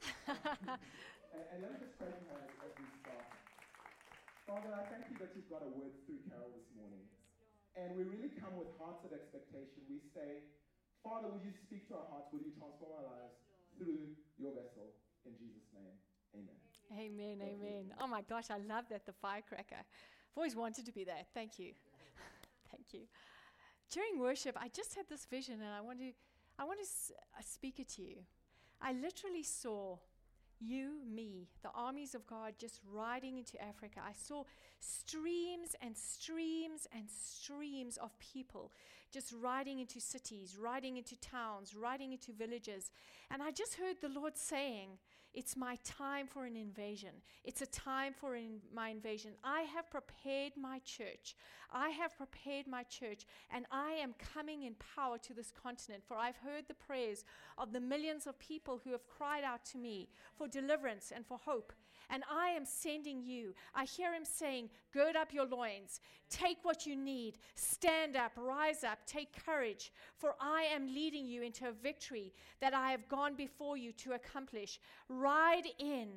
and, and let me just pray for her as, as we start. Father, I thank you that you've got a word through Carol this morning. And we really come with hearts of expectation. We say, Father, will you speak to our hearts? Will you transform our lives through your vessel? In Jesus' name, amen. Amen, amen. Oh my gosh, I love that, the firecracker. I've always wanted to be there. Thank you. Thank you. During worship, I just had this vision and I want to, I want to uh, speak it to you. I literally saw you, me, the armies of God just riding into Africa. I saw streams and streams and streams of people just riding into cities, riding into towns, riding into villages. And I just heard the Lord saying, It's my time for an invasion. It's a time for in my invasion. I have prepared my church. I have prepared my church, and I am coming in power to this continent. For I've heard the prayers of the millions of people who have cried out to me for deliverance and for hope. And I am sending you. I hear him saying, Gird up your loins, take what you need, stand up, rise up, take courage, for I am leading you into a victory that I have gone before you to accomplish. Ride in,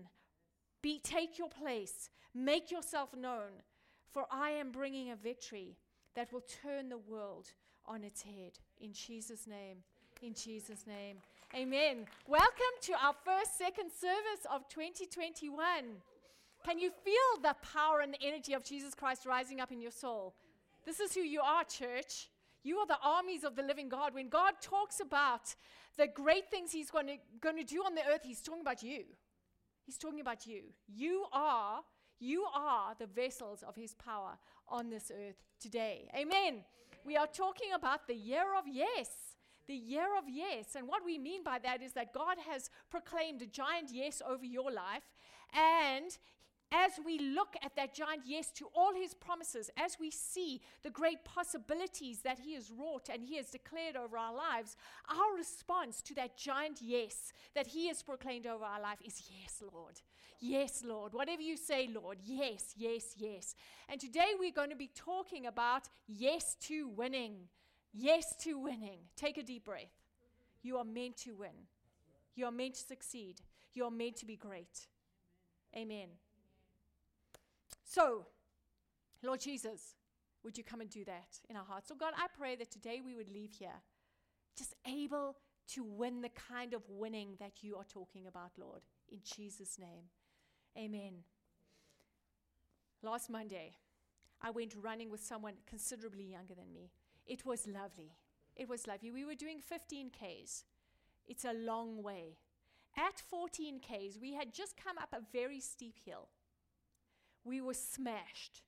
be, take your place, make yourself known, for I am bringing a victory that will turn the world on its head. In Jesus' name. In Jesus' name. Amen. Welcome to our first second service of 2021. Can you feel the power and the energy of Jesus Christ rising up in your soul? This is who you are, church. You are the armies of the living God. When God talks about the great things He's going to, do on the earth, He's talking about you. He's talking about you. You are, you are the vessels of His power on this earth today. Amen. We are talking about the year of yes the year of yes. And what we mean by that is that God has proclaimed a giant yes over your life. And as we look at that giant yes to all his promises, as we see the great possibilities that he has wrought and he has declared over our lives, our response to that giant yes that he has proclaimed over our life is yes, Lord. Yes, Lord. Whatever you say, Lord. Yes, yes, yes. And today we're going to be talking about yes to winning. Yes to winning. Take a deep breath. You are meant to win. You are meant to succeed. You are meant to be great. Amen. So, Lord Jesus, would you come and do that in our hearts? So, God, I pray that today we would leave here just able to win the kind of winning that you are talking about, Lord, in Jesus' name. Amen. Last Monday, I went running with someone considerably younger than me. It was lovely. It was lovely. We were doing 15 Ks. It's a long way. At 14 Ks, we had just come up a very steep hill. We were smashed.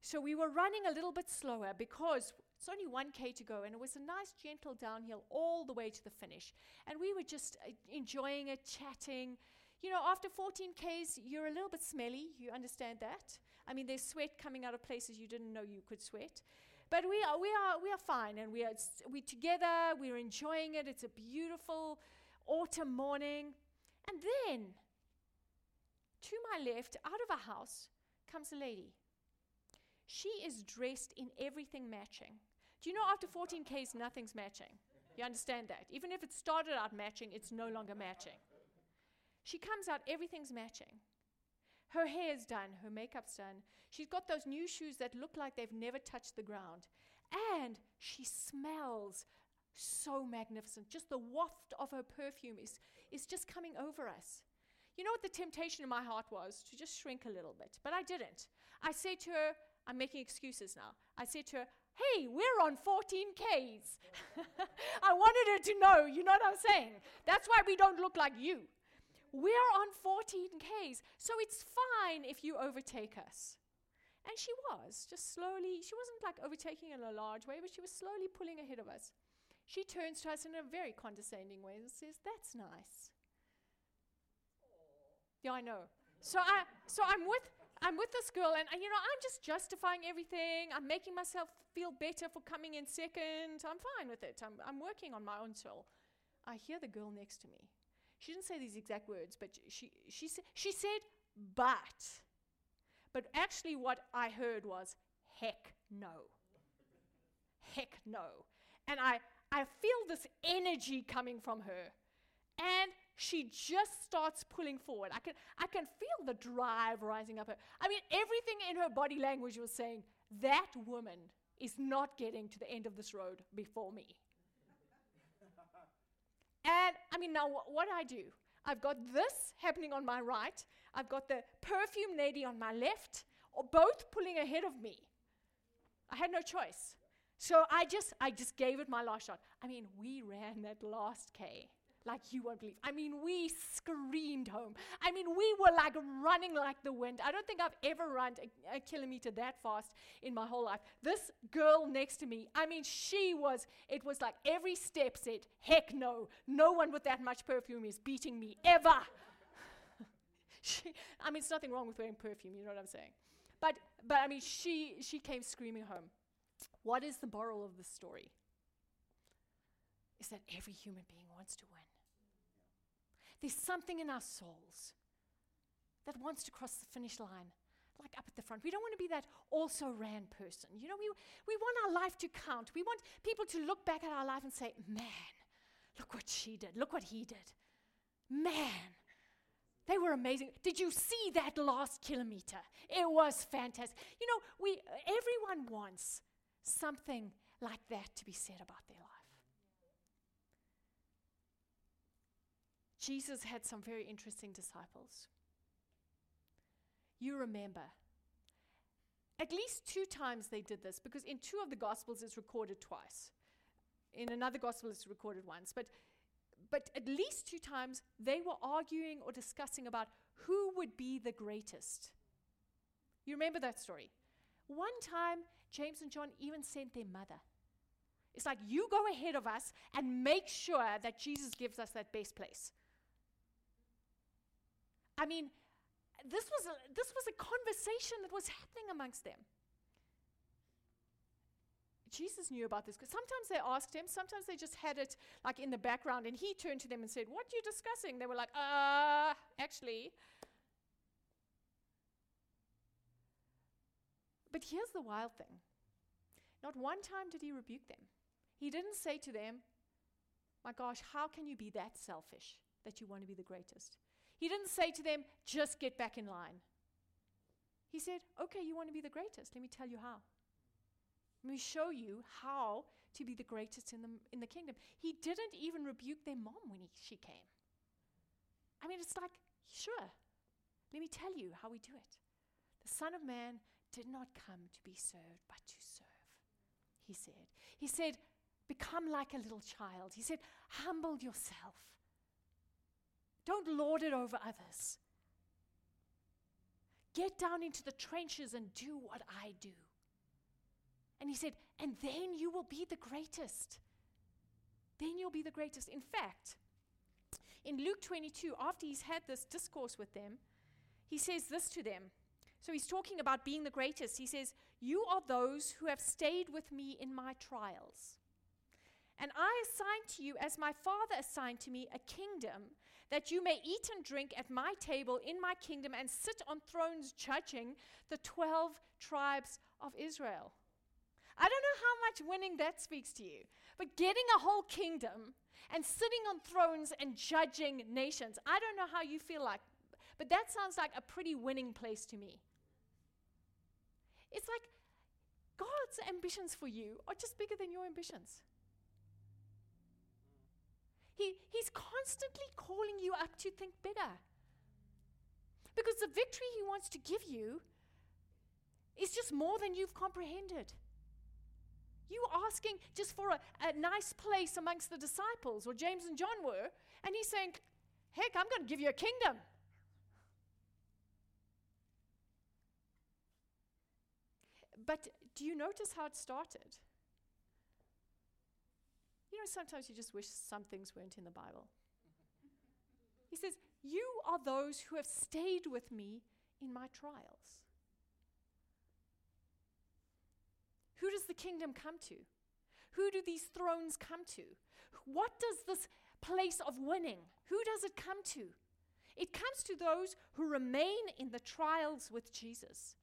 So we were running a little bit slower because it's only 1K to go, and it was a nice, gentle downhill all the way to the finish. And we were just uh, enjoying it, chatting. You know, after 14 Ks, you're a little bit smelly. You understand that? I mean, there's sweat coming out of places you didn't know you could sweat. But we are, we are, we are fine, and we are we together. We're enjoying it. It's a beautiful autumn morning, and then to my left, out of a house, comes a lady. She is dressed in everything matching. Do you know after 14 Ks, nothing's matching? You understand that? Even if it started out matching, it's no longer matching. She comes out, everything's matching. Her hair's done, her makeup's done. She's got those new shoes that look like they've never touched the ground. And she smells so magnificent. Just the waft of her perfume is, is just coming over us. You know what the temptation in my heart was? To just shrink a little bit. But I didn't. I said to her, I'm making excuses now. I said to her, Hey, we're on 14 Ks. I wanted her to know, you know what I'm saying? That's why we don't look like you. We're on 14 Ks, so it's fine if you overtake us. And she was, just slowly, she wasn't like overtaking in a large way, but she was slowly pulling ahead of us. She turns to us in a very condescending way and says, That's nice. Yeah, I know. So I so I'm with I'm with this girl and, and you know I'm just justifying everything. I'm making myself feel better for coming in second. I'm fine with it. I'm I'm working on my own soul. I hear the girl next to me. She didn't say these exact words, but she she said she said but. But actually what I heard was heck no. Heck no. And I I feel this energy coming from her. And she just starts pulling forward. I can, I can feel the drive rising up her. I mean, everything in her body language was saying, that woman is not getting to the end of this road before me. And I mean, now wh- what do I do? I've got this happening on my right, I've got the perfume lady on my left, or both pulling ahead of me. I had no choice. So I just I just gave it my last shot. I mean, we ran that last K like you won't believe. I mean, we screamed home. I mean, we were like running like the wind. I don't think I've ever run a, a, kilometer that fast in my whole life. This girl next to me, I mean, she was, it was like every step said, heck no, no one with that much perfume is beating me ever. she, I mean, it's nothing wrong with wearing perfume, you know what I'm saying? But, but I mean, she, she came screaming home. What is the moral of the story? Is that every human being wants to win. There's something in our souls that wants to cross the finish line, like up at the front. We don't want to be that also ran person. You know, we, we want our life to count. We want people to look back at our life and say, man, look what she did. Look what he did. Man, they were amazing. Did you see that last kilometer? It was fantastic. You know, we everyone wants something like that to be said about their life. Jesus had some very interesting disciples. You remember, at least two times they did this because in two of the Gospels it's recorded twice. In another Gospel it's recorded once. But, but at least two times they were arguing or discussing about who would be the greatest. You remember that story? One time, James and John even sent their mother. It's like, you go ahead of us and make sure that Jesus gives us that best place. I mean, this was a, this was a conversation that was happening amongst them. Jesus knew about this because sometimes they asked him, sometimes they just had it like in the background, and he turned to them and said, What are you discussing? They were like, Uh, actually. But here's the wild thing not one time did he rebuke them. He didn't say to them, My gosh, how can you be that selfish that you want to be the greatest? He didn't say to them, just get back in line. He said, okay, you want to be the greatest. Let me tell you how. Let me show you how to be the greatest in the, in the kingdom. He didn't even rebuke their mom when he, she came. I mean, it's like, sure, let me tell you how we do it. The Son of Man did not come to be served, but to serve, he said. He said, become like a little child. He said, humble yourself. Don't lord it over others. Get down into the trenches and do what I do. And he said, and then you will be the greatest. Then you'll be the greatest. In fact, in Luke 22, after he's had this discourse with them, he says this to them. So he's talking about being the greatest. He says, You are those who have stayed with me in my trials. And I assign to you, as my Father assigned to me, a kingdom that you may eat and drink at my table in my kingdom and sit on thrones judging the 12 tribes of Israel. I don't know how much winning that speaks to you, but getting a whole kingdom and sitting on thrones and judging nations, I don't know how you feel like, but that sounds like a pretty winning place to me. It's like God's ambitions for you are just bigger than your ambitions. He, he's constantly calling you up to think bigger. Because the victory he wants to give you is just more than you've comprehended. You asking just for a, a nice place amongst the disciples, or James and John were, and he's saying, Heck, I'm going to give you a kingdom. But do you notice how it started? Know, sometimes you just wish some things weren't in the Bible. He says, You are those who have stayed with me in my trials. Who does the kingdom come to? Who do these thrones come to? What does this place of winning, who does it come to? It comes to those who remain in the trials with Jesus.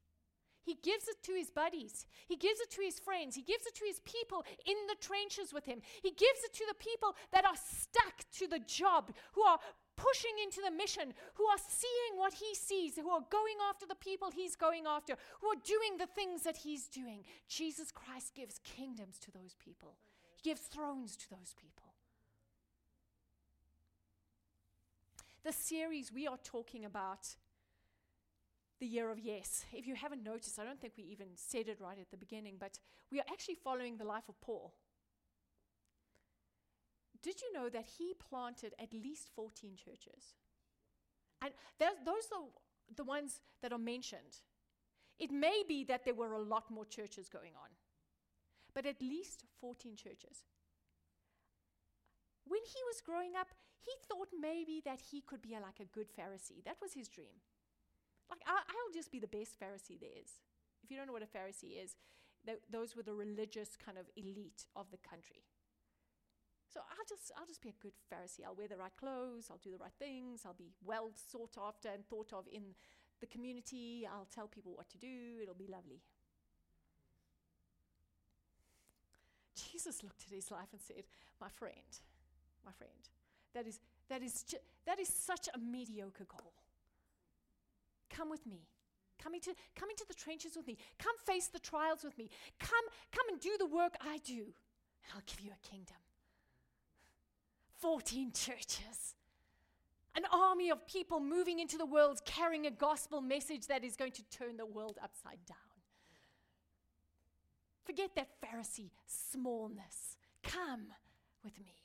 He gives it to his buddies. He gives it to his friends. He gives it to his people in the trenches with him. He gives it to the people that are stuck to the job, who are pushing into the mission, who are seeing what he sees, who are going after the people he's going after, who are doing the things that he's doing. Jesus Christ gives kingdoms to those people, he gives thrones to those people. The series we are talking about the year of yes. If you haven't noticed, I don't think we even said it right at the beginning, but we are actually following the life of Paul. Did you know that he planted at least 14 churches? And those are the ones that are mentioned. It may be that there were a lot more churches going on, but at least 14 churches. When he was growing up, he thought maybe that he could be a, like a good Pharisee. That was his dream. Like, I, will just be the best Pharisee there is. If you don't know what a Pharisee is, th- those were the religious kind of elite of the country. So I'll just, I'll just be a good Pharisee. I'll wear the right clothes, I'll do the right things, I'll be well sought after and thought of in the community, I'll tell people what to do, it'll be lovely. Jesus looked at his life and said, My friend, my friend, that is, that is, ju- that is such a mediocre goal. Come with me. Come into, come into the trenches with me. Come face the trials with me. Come, come and do the work I do. And I'll give you a kingdom. 14 churches. An army of people moving into the world carrying a gospel message that is going to turn the world upside down. Forget that Pharisee smallness. Come with me.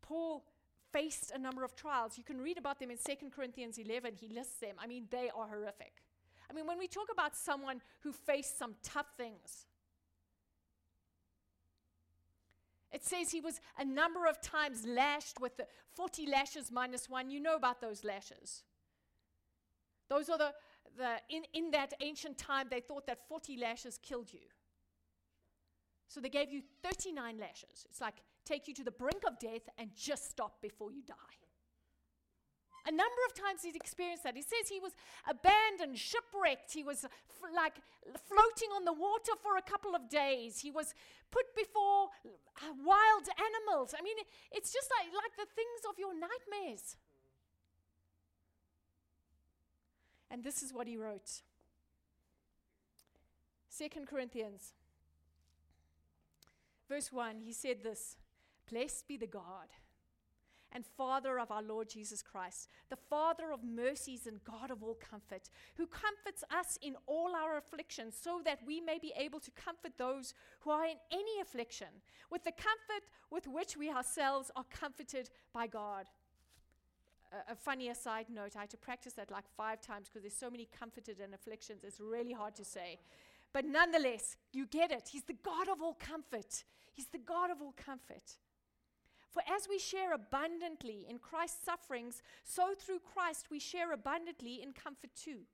Paul faced a number of trials. You can read about them in 2 Corinthians 11. He lists them. I mean, they are horrific. I mean, when we talk about someone who faced some tough things, it says he was a number of times lashed with the 40 lashes minus one. You know about those lashes. Those are the, the in, in that ancient time, they thought that 40 lashes killed you. So they gave you 39 lashes. It's like take you to the brink of death and just stop before you die. A number of times he's experienced that. He says he was abandoned, shipwrecked. He was f- like floating on the water for a couple of days. He was put before uh, wild animals. I mean, it's just like, like the things of your nightmares. And this is what he wrote Second Corinthians, verse 1, he said this Blessed be the God and Father of our Lord Jesus Christ, the Father of mercies and God of all comfort, who comforts us in all our afflictions, so that we may be able to comfort those who are in any affliction, with the comfort with which we ourselves are comforted by God. A, funny aside note, I had to practice that like five times because there's so many comforted and afflictions, it's really hard to say. But nonetheless, you get it. He's the God of all comfort. He's the God of all comfort. For as we share abundantly in Christ's sufferings, so through Christ we share abundantly in comfort too.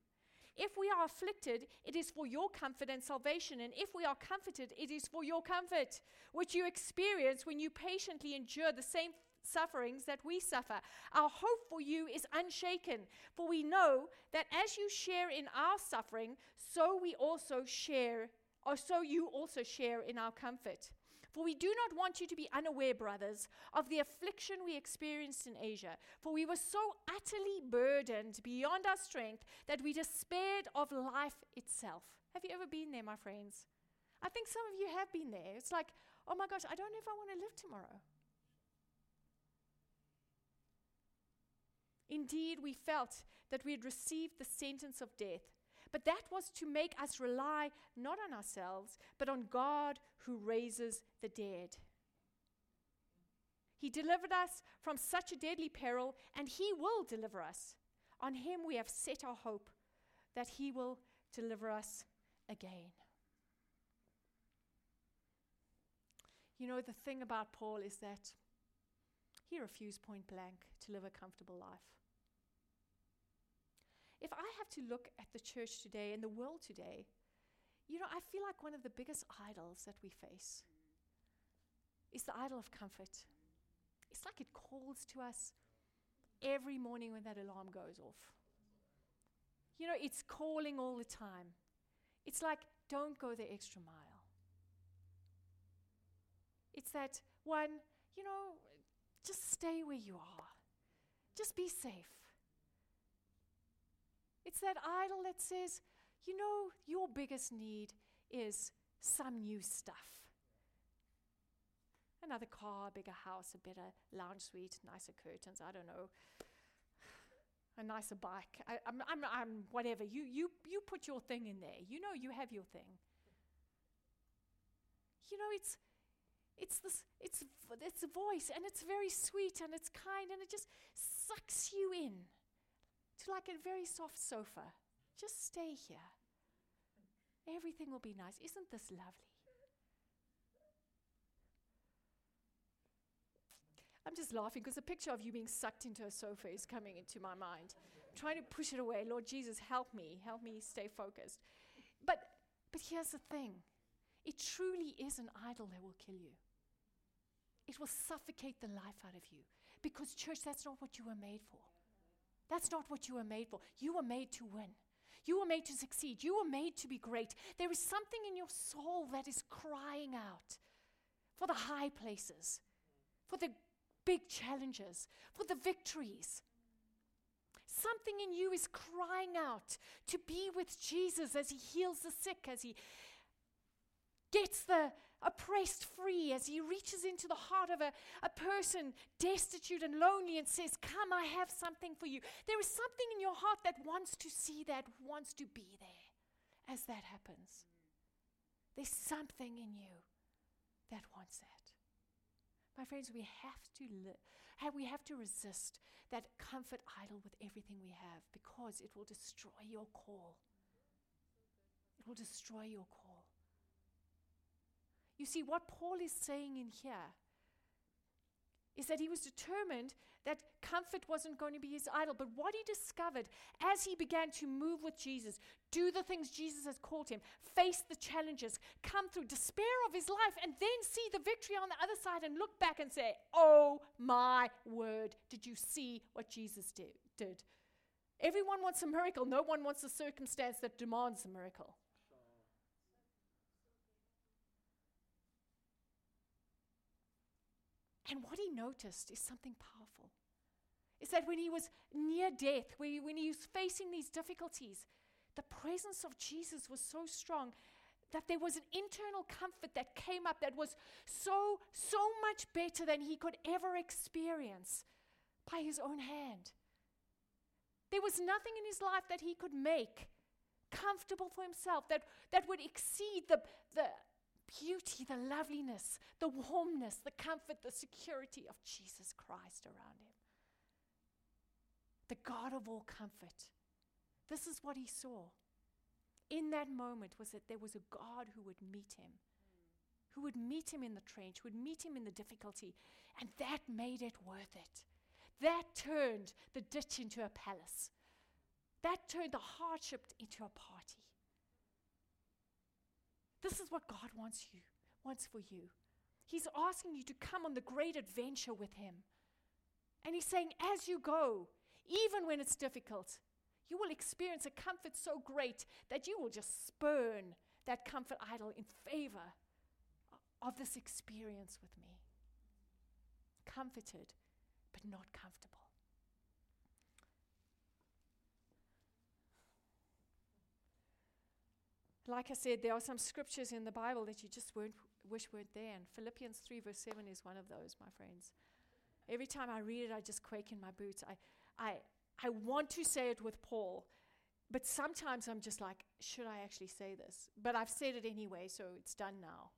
If we are afflicted, it is for your comfort and salvation. And if we are comforted, it is for your comfort, which you experience when you patiently endure the same sufferings that we suffer. Our hope for you is unshaken, for we know that as you share in our suffering, so we also share, or so you also share in our comfort. For we do not want you to be unaware, brothers, of the affliction we experienced in Asia. For we were so utterly burdened beyond our strength that we despaired of life itself. Have you ever been there, my friends? I think some of you have been there. It's like, oh my gosh, I don't know if I want to live tomorrow. Indeed, we felt that we had received the sentence of death but that was to make us rely not on ourselves, but on God who raises the dead. He delivered us from such a deadly peril, and He will deliver us. On Him we have set our hope that He will deliver us again. You know, the thing about Paul is that he refused point blank to live a comfortable life. If I have to look at the church today and the world today, you know, I feel like one of the biggest idols that we face is the idol of comfort. It's like it calls to us every morning when that alarm goes off. You know, it's calling all the time. It's like, don't go the extra mile. It's that one, you know, just stay where you are. Just be safe. It's that idol that says, you know, your biggest need is some new stuff. Another car, a bigger house, a better lounge suite, nicer curtains, I don't know. A nicer bike. I, am I'm, I'm, I'm whatever. You, you, you put your thing in there. You know you have your thing. You know, it's, it's this, it's, it's a voice and it's very sweet and it's kind and it just sucks you in to like a very soft sofa. Just stay here. Everything will be nice. Isn't this lovely? I'm just laughing because a picture of you being sucked into a sofa is coming into my mind. I'm trying to push it away. Lord Jesus, help me. Help me stay focused. But but here's the thing. It truly is an idol that will kill you. It will suffocate the life out of you. Because, church, that's not what you were made for. That's not what you were made for. You were made to win. You were made to succeed. You were made to be great. There is something in your soul that is crying out for the high places, for the big challenges, for the victories. Something in you is crying out to be with Jesus as he heals the sick, as he gets the oppressed free, as he reaches into the heart of a, a person destitute and lonely and says, Come, I have something for you. There is something in your heart that wants to see that, wants to be there as that happens. There's something in you that wants that. My friends, we have to li- have, we have to resist that comfort idol with everything we have because it will destroy your call. It will destroy your call. You see, what Paul is saying in here is that he was determined that comfort wasn't going to be his idol. But what he discovered as he began to move with Jesus, do the things Jesus has called him, face the challenges, come through despair of his life, and then see the victory on the other side and look back and say, Oh my word, did you see what Jesus did? Everyone wants a miracle, no one wants a circumstance that demands a miracle. And what he noticed is something powerful. Is that when he was near death, when he, was facing these difficulties, the presence of Jesus was so strong that there was an internal comfort that came up that was so, so much better than he could ever experience by his own hand. There was nothing in his life that he could make comfortable for himself that, that would exceed the, the, beauty, the loveliness, the warmness, the comfort, the security of Jesus Christ around him. The God of all comfort. This is what he saw. In that moment was that there was a God who would meet him, who would meet him in the trench, who would meet him in the difficulty, and that made it worth it. That turned the ditch into a palace. That turned the hardship into a party. This is what God wants you, wants for you. He's asking you to come on the great adventure with him. And he's saying, as you go, even when it's difficult, you will experience a comfort so great that you will just spurn that comfort idol in favor of this experience with me. Comforted, but not comfortable. Like I said, there are some scriptures in the Bible that you just weren't, wish weren't there. And Philippians 3, verse 7 is one of those, my friends. Every time I read it, I just quake in my boots. I, I, I want to say it with Paul, but sometimes I'm just like, should I actually say this? But I've said it anyway, so it's done now.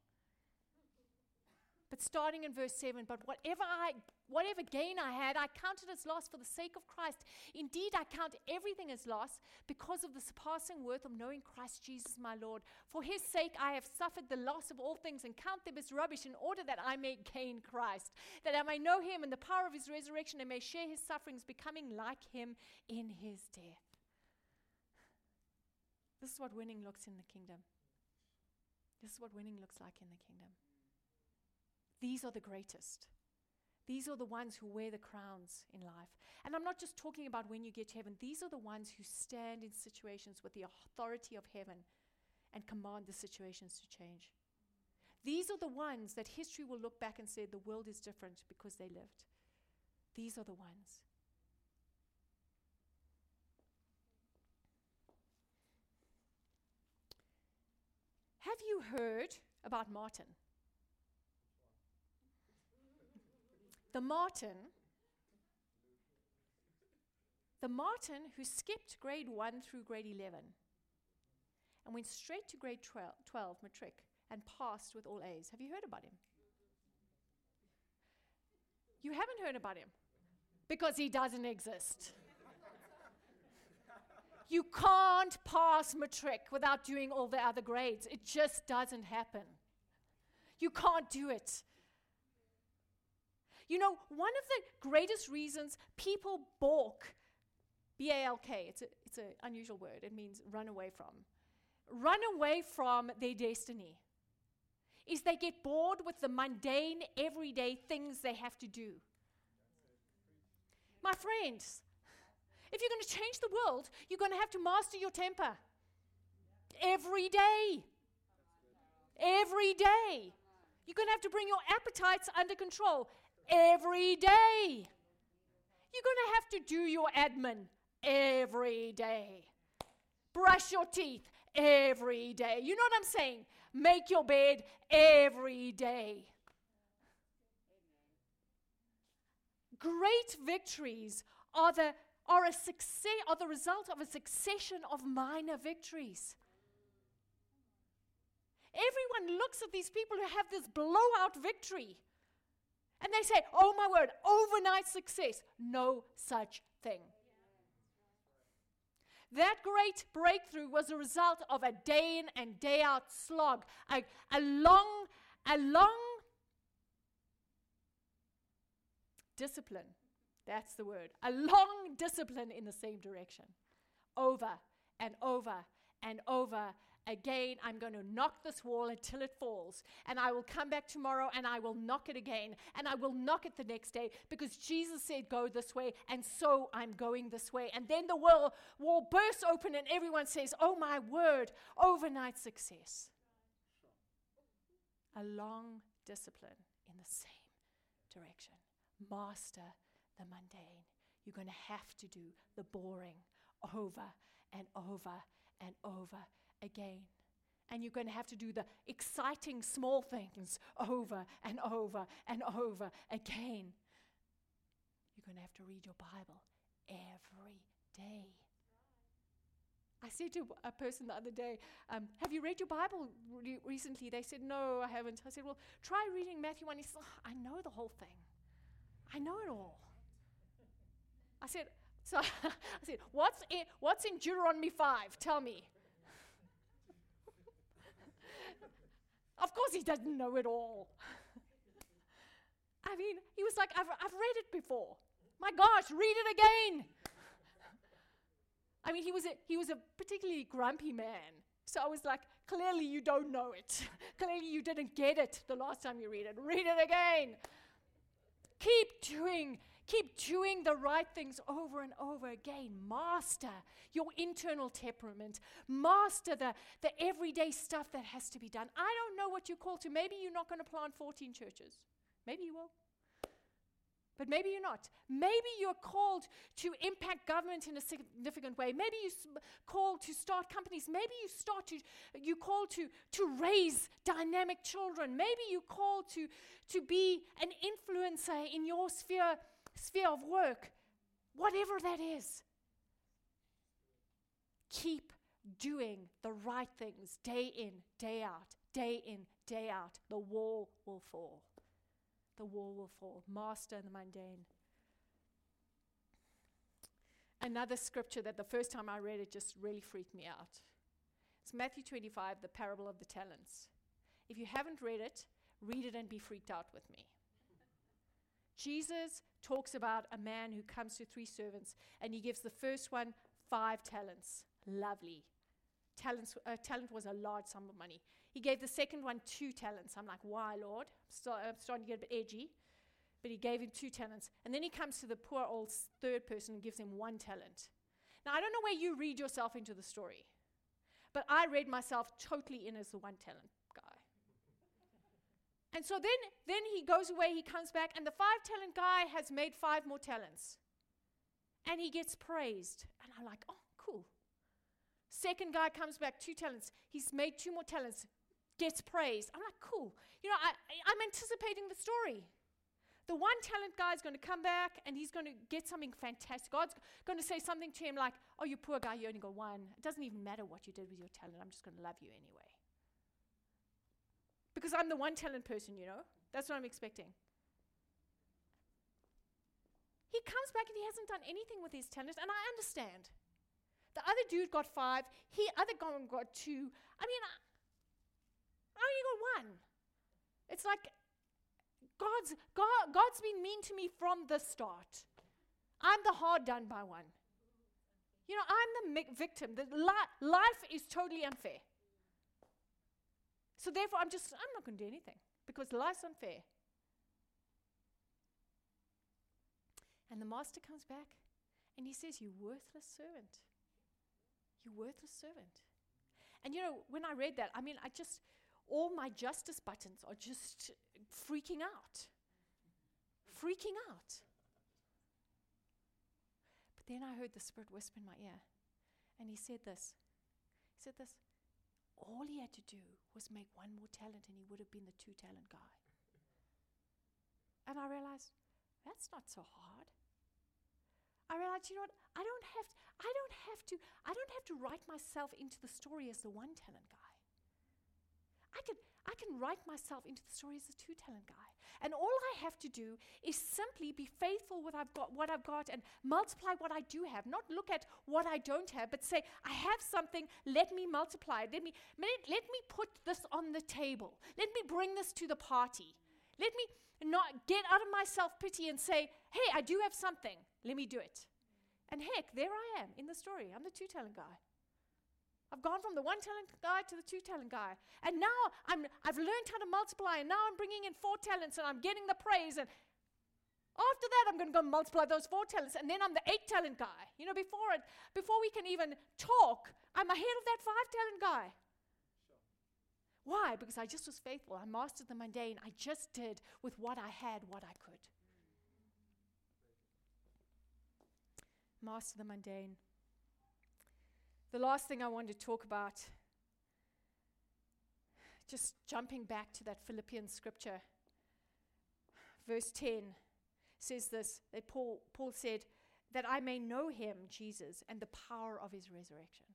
But starting in verse 7, but whatever I whatever gain I had, I counted as loss for the sake of Christ. Indeed, I count everything as loss because of the surpassing worth of knowing Christ Jesus my Lord. For his sake I have suffered the loss of all things and count them as rubbish in order that I may gain Christ, that I may know him and the power of his resurrection and may share his sufferings, becoming like him in his death. This is what winning looks in the kingdom. This is what winning looks like in the kingdom. These are the greatest. These are the ones who wear the crowns in life. And I'm not just talking about when you get to heaven, these are the ones who stand in situations with the authority of heaven and command the situations to change. These are the ones that history will look back and say the world is different because they lived. These are the ones. Have you heard about Martin? The Martin, the Martin who skipped grade 1 through grade 11 and went straight to grade 12, 12 matric and passed with all A's. Have you heard about him? You haven't heard about him because he doesn't exist. you can't pass matric without doing all the other grades. It just doesn't happen. You can't do it. You know, one of the greatest reasons people balk, B A L K, it's, a, it's an unusual word, it means run away from, run away from their destiny, is they get bored with the mundane, everyday things they have to do. My friends, if you're going to change the world, you're going to have to master your temper every day. Every day. You're going to have to bring your appetites under control every day. You're going to have to do your admin every day. Brush your teeth every day. You know what I'm saying? Make your bed every day. Great victories are the, are, a success, are the result of a succession of minor victories. Everyone looks at these people who have this blowout victory and they say, oh my word, overnight success. No such thing. That great breakthrough was a result of a day in and day out slog, a, a long, a long discipline. That's the word. A long discipline in the same direction. Over and over and over again. I'm going to knock this wall until it falls. And I will come back tomorrow and I will knock it again. And I will knock it the next day because Jesus said, Go this way. And so I'm going this way. And then the wall, wall bursts open and everyone says, Oh my word, overnight success. A long discipline in the same direction. Master the mundane. You're going to have to do the boring over and over and over again. And you're going to have to do the exciting small things over and over and over again. You're going to have to read your Bible every day. I said to a person the other day, um, Have you read your Bible re- recently? They said, No, I haven't. I said, Well, try reading Matthew 1. He said, oh, I know the whole thing, I know it all. I said, So I said, What's in, what's in Deuteronomy 5? Tell me. Of course, he doesn't know it all. I mean, he was like, I've, I've read it before. My gosh, read it again. I mean, he was, a, he was a particularly grumpy man. So I was like, clearly you don't know it. clearly you didn't get it the last time you read it. Read it again. Keep doing Keep doing the right things over and over again. Master your internal temperament. Master the, the everyday stuff that has to be done. I don't know what you're called to. Maybe you're not going to plant 14 churches. Maybe you will. But maybe you're not. Maybe you're called to impact government in a significant way. Maybe you're called to start companies. Maybe you start to you called to to raise dynamic children. Maybe you're called to to be an influencer in your sphere sphere of work, whatever that is. Keep doing the right things day in, day out, day in, day out. The wall will fall. The wall will fall. Master the mundane. Another scripture that the first time I read it just really freaked me out. It's Matthew 25, the parable of the talents. If you haven't read it, read it and be freaked out with me. Jesus talks about a man who comes to three servants and he gives the first one five talents. Lovely. Talents, uh, talent was a large sum of money. He gave the second one two talents. I'm like, why, Lord? I'm, I'm starting to get a bit edgy. But he gave him two talents. And then he comes to the poor old third person and gives him one talent. Now, I don't know where you read yourself into the story, but I read myself totally in as the one talent. And so then, then he goes away, he comes back, and the five talent guy has made five more talents. And he gets praised. And I'm like, oh, cool. Second guy comes back, two talents. He's made two more talents, gets praised. I'm like, cool. You know, I, I'm anticipating the story. The one talent guy is going to come back and he's going to get something fantastic. God's going to say something to him like, oh, you poor guy, you only got one. It doesn't even matter what you did with your talent. I'm just going to love you anyway. Because I'm the one talent person, you know? That's what I'm expecting. He comes back and he hasn't done anything with his talent, and I understand. The other dude got five, he other guy got two. I mean, I, I only got one. It's like God's God, God's been mean to me from the start. I'm the hard done by one. You know, I'm the victim. The li- life is totally unfair. So therefore, I'm just, I'm not going to do anything because life's unfair. And the master comes back and he says, You worthless servant. You worthless servant. And you know, when I read that, I mean, I just, all my justice buttons are just freaking out. Freaking out. But then I heard the Spirit whisper in my ear, and he said this. He said this all he had to do was make one more talent and he would have been the two talent guy. And I realized that's not so hard. I realized, you know what? I don't have to, I don't have to I don't have to write myself into the story as the one talent guy. I can I can write myself into the story as the two talent guy. And all I have to do is simply be faithful with I've got, what I've got and multiply what I do have. Not look at what I don't have, but say, I have something, let me multiply. Let me, let, let me put this on the table. Let me bring this to the party. Let me not get out of my self pity and say, hey, I do have something. Let me do it. And heck, there I am in the story. I'm the two talent guy. I've gone from the one talent guy to the two talent guy. And now I'm, I've learned how to multiply, and now I'm bringing in four talents, and I'm getting the praise. And after that, I'm going to go multiply those four talents, and then I'm the eight talent guy. You know, before, it, before we can even talk, I'm ahead of that five talent guy. Why? Because I just was faithful. I mastered the mundane. I just did with what I had what I could. Master the mundane. The last thing I want to talk about, just jumping back to that Philippians scripture, verse 10 says this that Paul, Paul said, that I may know him, Jesus, and the power of his resurrection.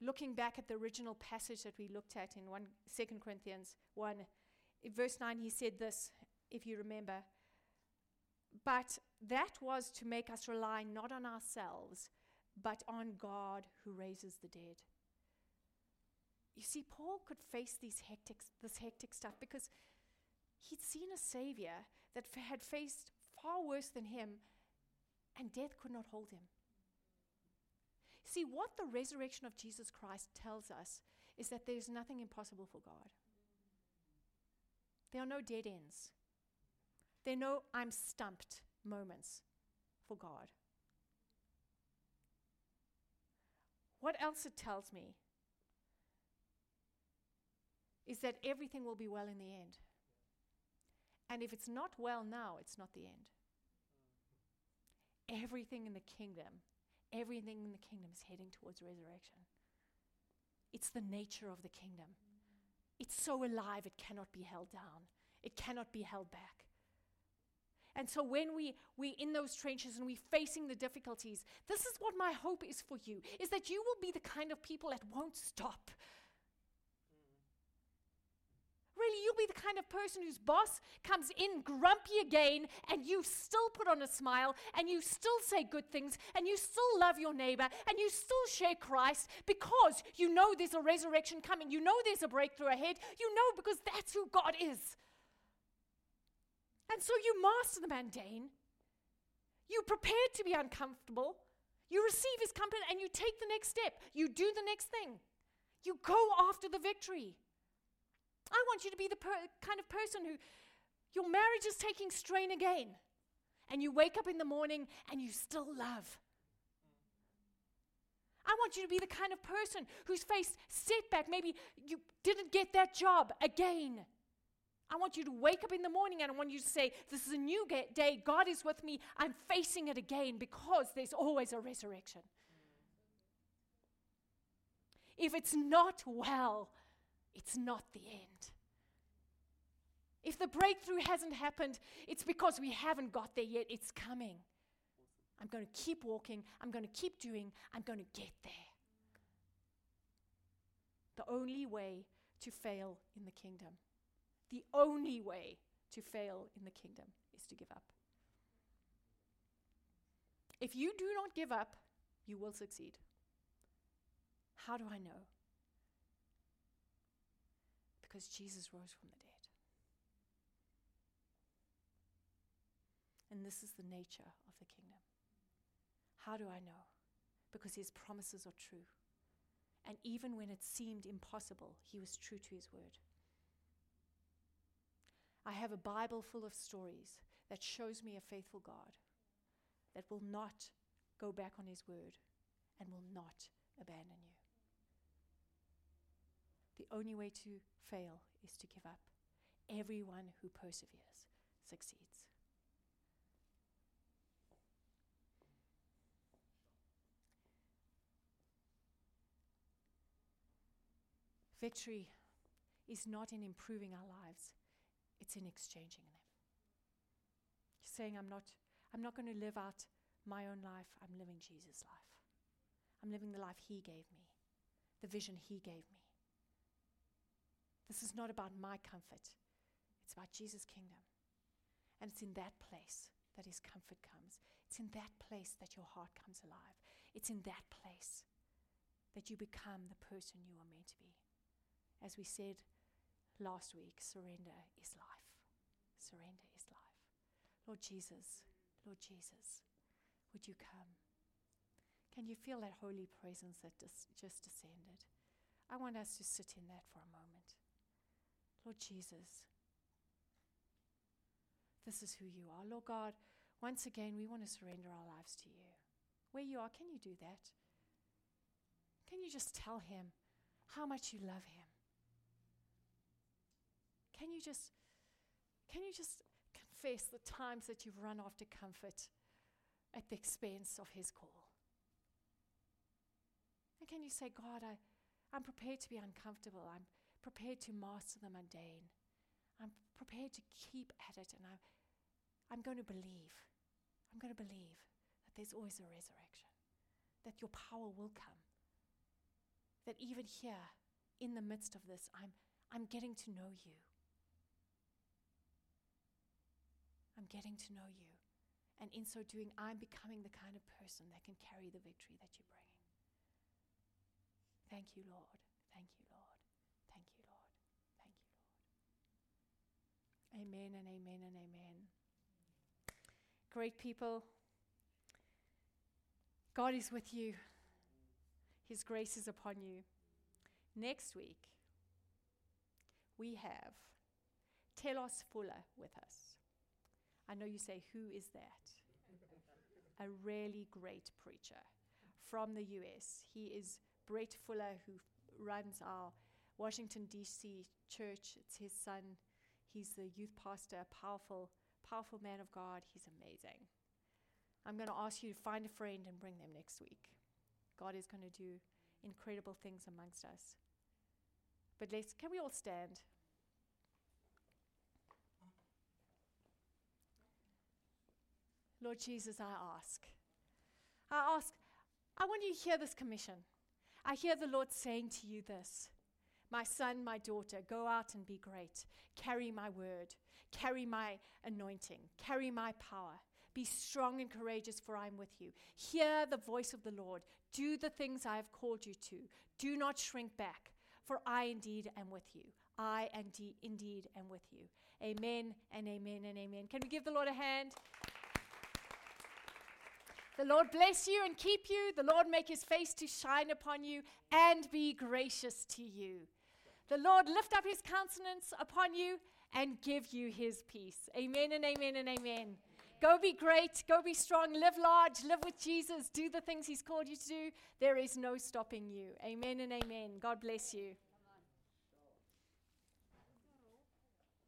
Looking back at the original passage that we looked at in 1, 2 Corinthians 1, in verse 9, he said this, if you remember. But that was to make us rely not on ourselves, but on God who raises the dead. You see, Paul could face these hectic, this hectic stuff because he'd seen a Savior that had faced far worse than him, and death could not hold him. See, what the resurrection of Jesus Christ tells us is that there's nothing impossible for God. There are no dead ends. There are no I'm stumped moments for God. What else it tells me is that everything will be well in the end. And if it's not well now, it's not the end. Everything in the kingdom, everything in the kingdom is heading towards resurrection. It's the nature of the kingdom. It's so alive, it cannot be held down, it cannot be held back. And so when we we in those trenches and we're facing the difficulties, this is what my hope is for you, is that you will be the kind of people that won't stop. Really, you'll be the kind of person whose boss comes in grumpy again, and you still put on a smile, and you still say good things, and you still love your neighbor, and you still share Christ because you know there's a resurrection coming. You know there's a breakthrough ahead. You know because that's who God is. And so you master the mundane. You prepare to be uncomfortable. You receive his company and you take the next step. You do the next thing. You go after the victory. I want you to be the per- kind of person who your marriage is taking strain again. And you wake up in the morning and you still love. I want you to be the kind of person who's faced setback. Maybe you didn't get that job again. I want you to wake up in the morning and I want you to say, This is a new day. God is with me. I'm facing it again because there's always a resurrection. If it's not well, it's not the end. If the breakthrough hasn't happened, it's because we haven't got there yet. It's coming. I'm going to keep walking. I'm going to keep doing. I'm going to get there. The only way to fail in the kingdom, the only way to fail in the kingdom is to give up. If you do not give up, you will succeed. How do I know? Because Jesus rose from the dead. And this is the nature of the kingdom. How do I know? Because his promises are true. And even when it seemed impossible, he was true to his word. I have a Bible full of stories that shows me a faithful God that will not go back on his word and will not abandon you. The only way to fail is to give up. Everyone who perseveres succeeds. Victory is not in improving our lives, it's in exchanging them. Saying, I'm not, I'm not going to live out my own life, I'm living Jesus' life. I'm living the life He gave me, the vision He gave me. This is not about my comfort, it's about Jesus' kingdom. And it's in that place that His comfort comes. It's in that place that your heart comes alive. It's in that place that you become the person you are meant to be. As we said last week, surrender is life. Surrender is life. Lord Jesus, Lord Jesus, would you come? Can you feel that holy presence that dis- just descended? I want us to sit in that for a moment. Lord Jesus, this is who you are. Lord God, once again, we want to surrender our lives to you. Where you are, can you do that? Can you just tell him how much you love him? Can you just can you just confess the times that you've run after comfort at the expense of his call? And can you say, God, I, I'm prepared to be uncomfortable. I'm prepared to master the mundane. I'm prepared to keep at it, and I'm, I'm going to believe. I'm going to believe that there's always a resurrection, that your power will come. That even here, in the midst of this, I'm, I'm getting to know you. I'm getting to know you. And in so doing, I'm becoming the kind of person that can carry the victory that you're bringing. Thank you, Lord. Thank you, Lord. Thank you, Lord. Thank you, Lord. Amen and amen and amen. Great people. God is with you. His grace is upon you. Next week, we have Telos Fuller with us. I know you say, Who is that? A really great preacher from the US. He is Brett Fuller, who runs our Washington, D.C. church. It's his son. He's the youth pastor, a powerful, powerful man of God. He's amazing. I'm going to ask you to find a friend and bring them next week. God is going to do incredible things amongst us. But let's, can we all stand? Lord Jesus, I ask. I ask, I want you to hear this commission. I hear the Lord saying to you this My son, my daughter, go out and be great. Carry my word, carry my anointing, carry my power. Be strong and courageous, for I am with you. Hear the voice of the Lord. Do the things I have called you to. Do not shrink back, for I indeed am with you. I indeed am with you. Amen and amen and amen. Can we give the Lord a hand? The Lord bless you and keep you. The Lord make his face to shine upon you and be gracious to you. The Lord lift up his countenance upon you and give you his peace. Amen and amen and amen. Go be great, go be strong, live large, live with Jesus, do the things He's called you to do. There is no stopping you. Amen and amen. God bless you.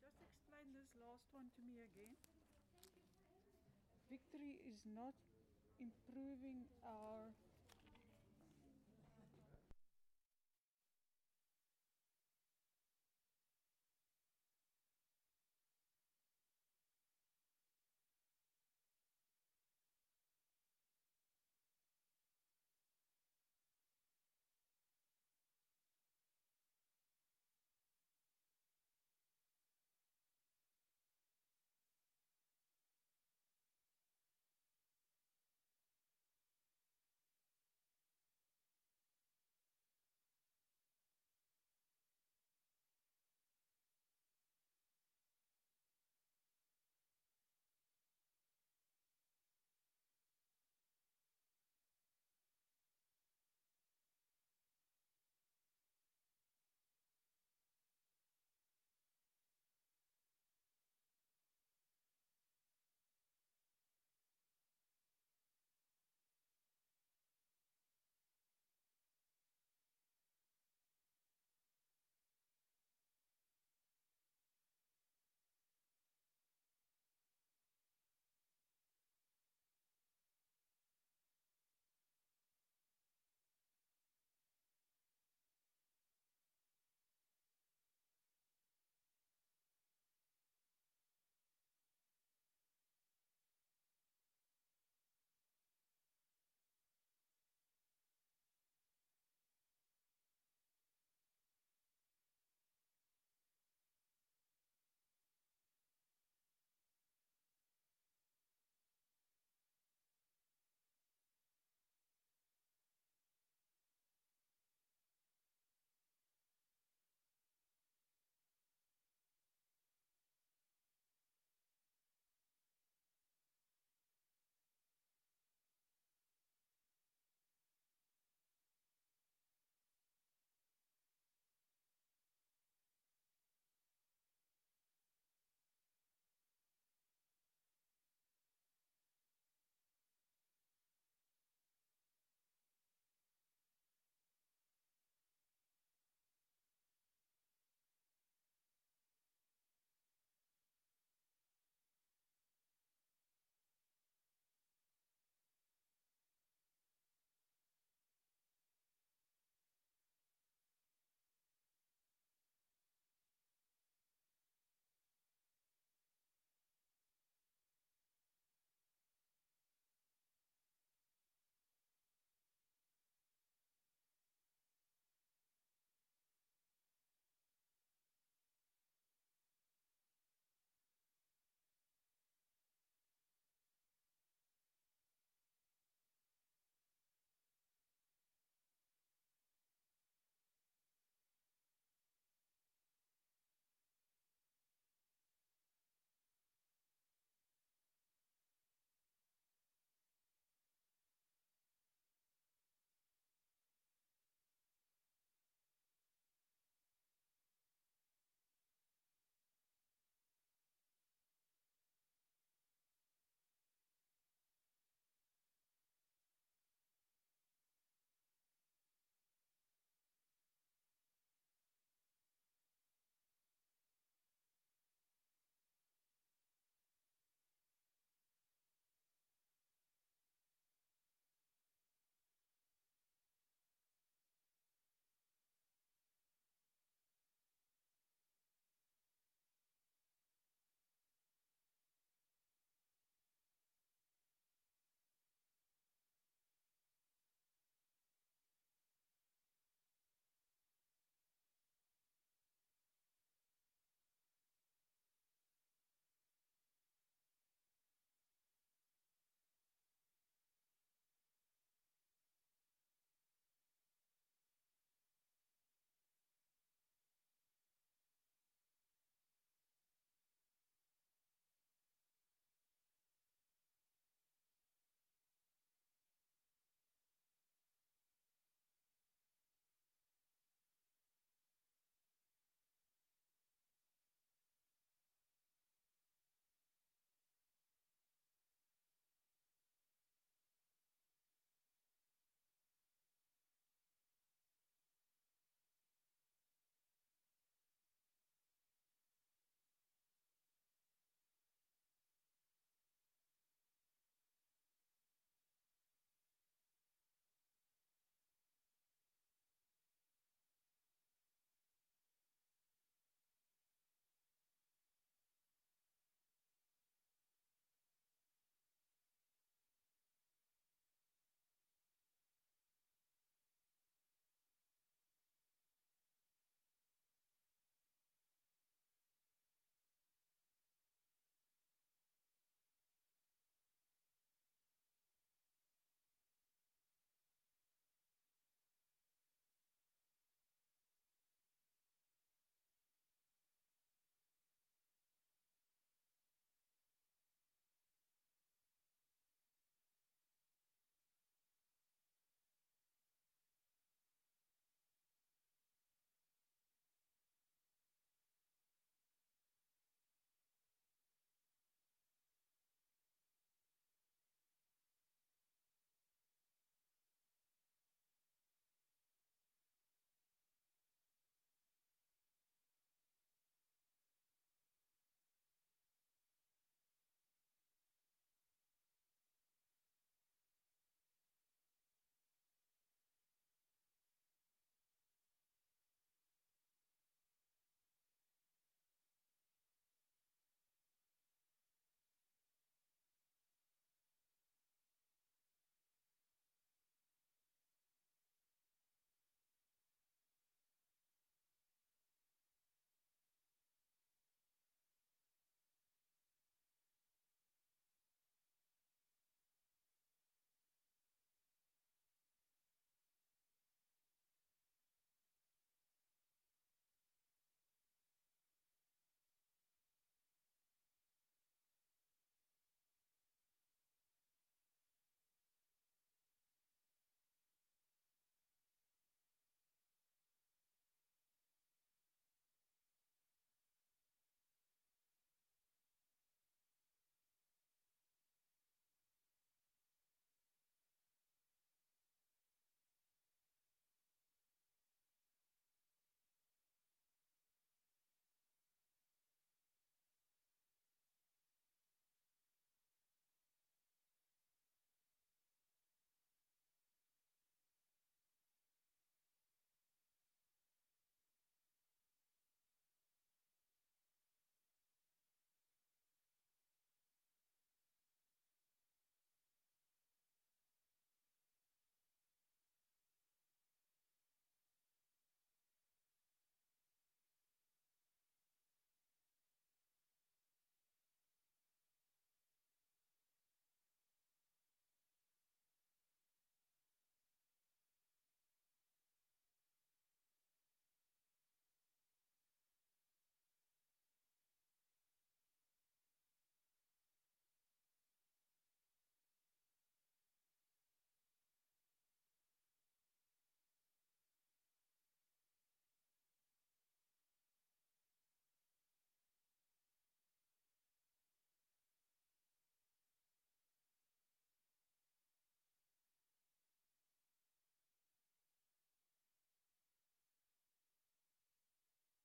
Just explain this last one to me again. Victory is not improving our